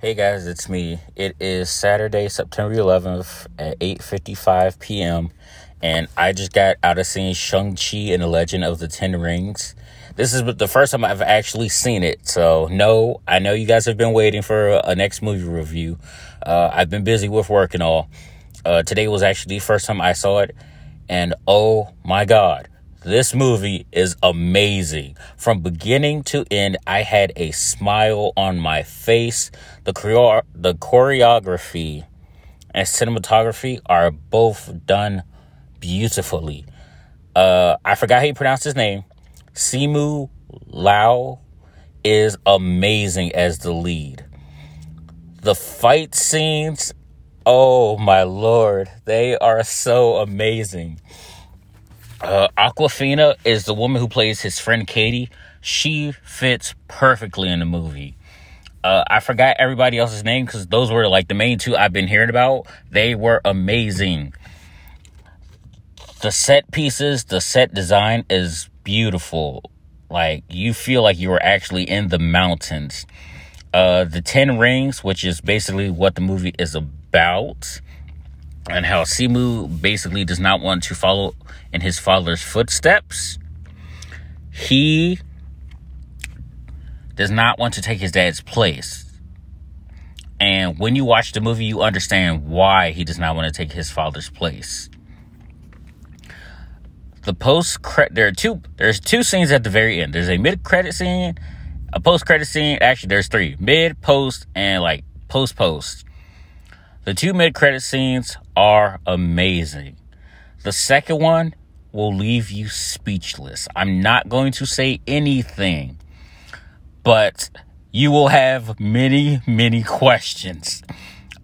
Hey guys, it's me. It is Saturday, September 11th at 8:55 p.m. and I just got out of seeing Shang-Chi and the Legend of the Ten Rings. This is the first time I've actually seen it. So, no, I know you guys have been waiting for a, next movie review. Uh, I've been busy with work and all. Uh, today was actually the first time I saw it and oh my god this movie is amazing. From beginning to end, I had a smile on my face. The choreo- the choreography and cinematography are both done beautifully. Uh, I forgot how you pronounce his name. Simu Liu is amazing as the lead. The fight scenes, oh my lord, they are so amazing. Uh, Awkwafina is the woman who plays his friend Katy. She fits perfectly in the movie. Uh, I forgot everybody else's name because those were like the main two I've been hearing about. They were amazing. The set pieces, the set design is beautiful. Like you feel like you were actually in the mountains. Uh, the Ten Rings, which is basically what the movie is about, and how Simu basically does not want to follow in his father's footsteps. He does not want to take his dad's place. And when you watch the movie, you understand why he does not want to take his father's place. The post credit there are two there's two scenes at the very end. There's a mid credit scene, a post credit scene. Actually, there's three mid, post, and like post post. The two mid credit scenes are amazing. The second one will leave you speechless. I'm not going to say anything, but you will have many, many questions.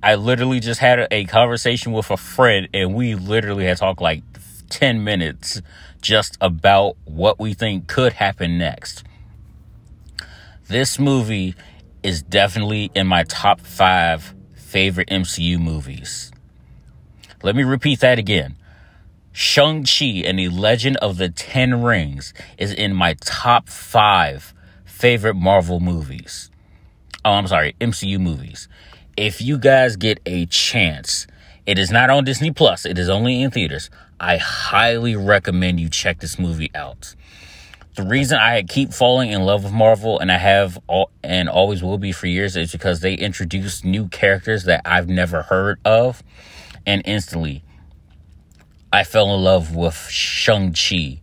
I literally just had a conversation with a friend, and we literally had talked like 10 minutes just about what we think could happen next. This movie is definitely in my top five favorite MCU movies. Let me repeat that again. Shang-Chi and the Legend of the Ten Rings is in my top five favorite Marvel movies. Oh, I'm sorry, MCU movies. If you guys get a chance, it is not on Disney Plus, it is only in theaters. I highly recommend you check this movie out the reason I keep falling in love with Marvel and I have all and always will be for years is because they introduce new characters that I've never heard of and instantly I fell in love with Shang-Chi.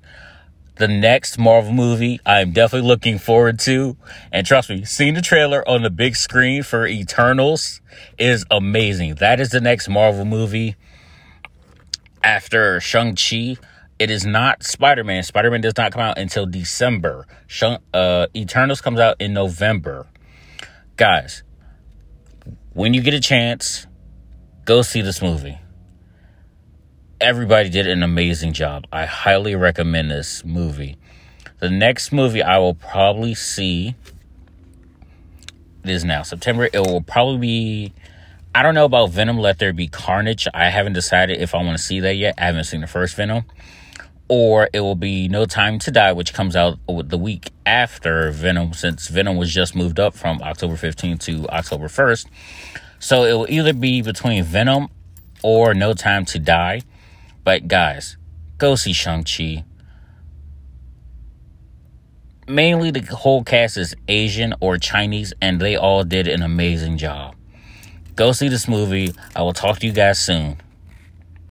The next Marvel movie I'm definitely looking forward to and trust me, seeing the trailer on the big screen for Eternals is amazing. That is the next Marvel movie after Shang-Chi it is not Spider Man. Spider Man does not come out until December. Uh, Eternals comes out in November. Guys, when you get a chance, go see this movie. Everybody did an amazing job. I highly recommend this movie. The next movie I will probably see it is now September. It will probably be. I don't know about Venom. Let there be Carnage. I haven't decided if I want to see that yet. I haven't seen the first Venom or it will be No Time to Die, which comes out the week after Venom, since Venom was just moved up from October 15th to October 1st. So it will either be between Venom or No Time to Die. But guys, go see Shang-Chi. Mainly the whole cast is Asian or Chinese, and they all did an amazing job. Go see this movie. I will talk to you guys soon.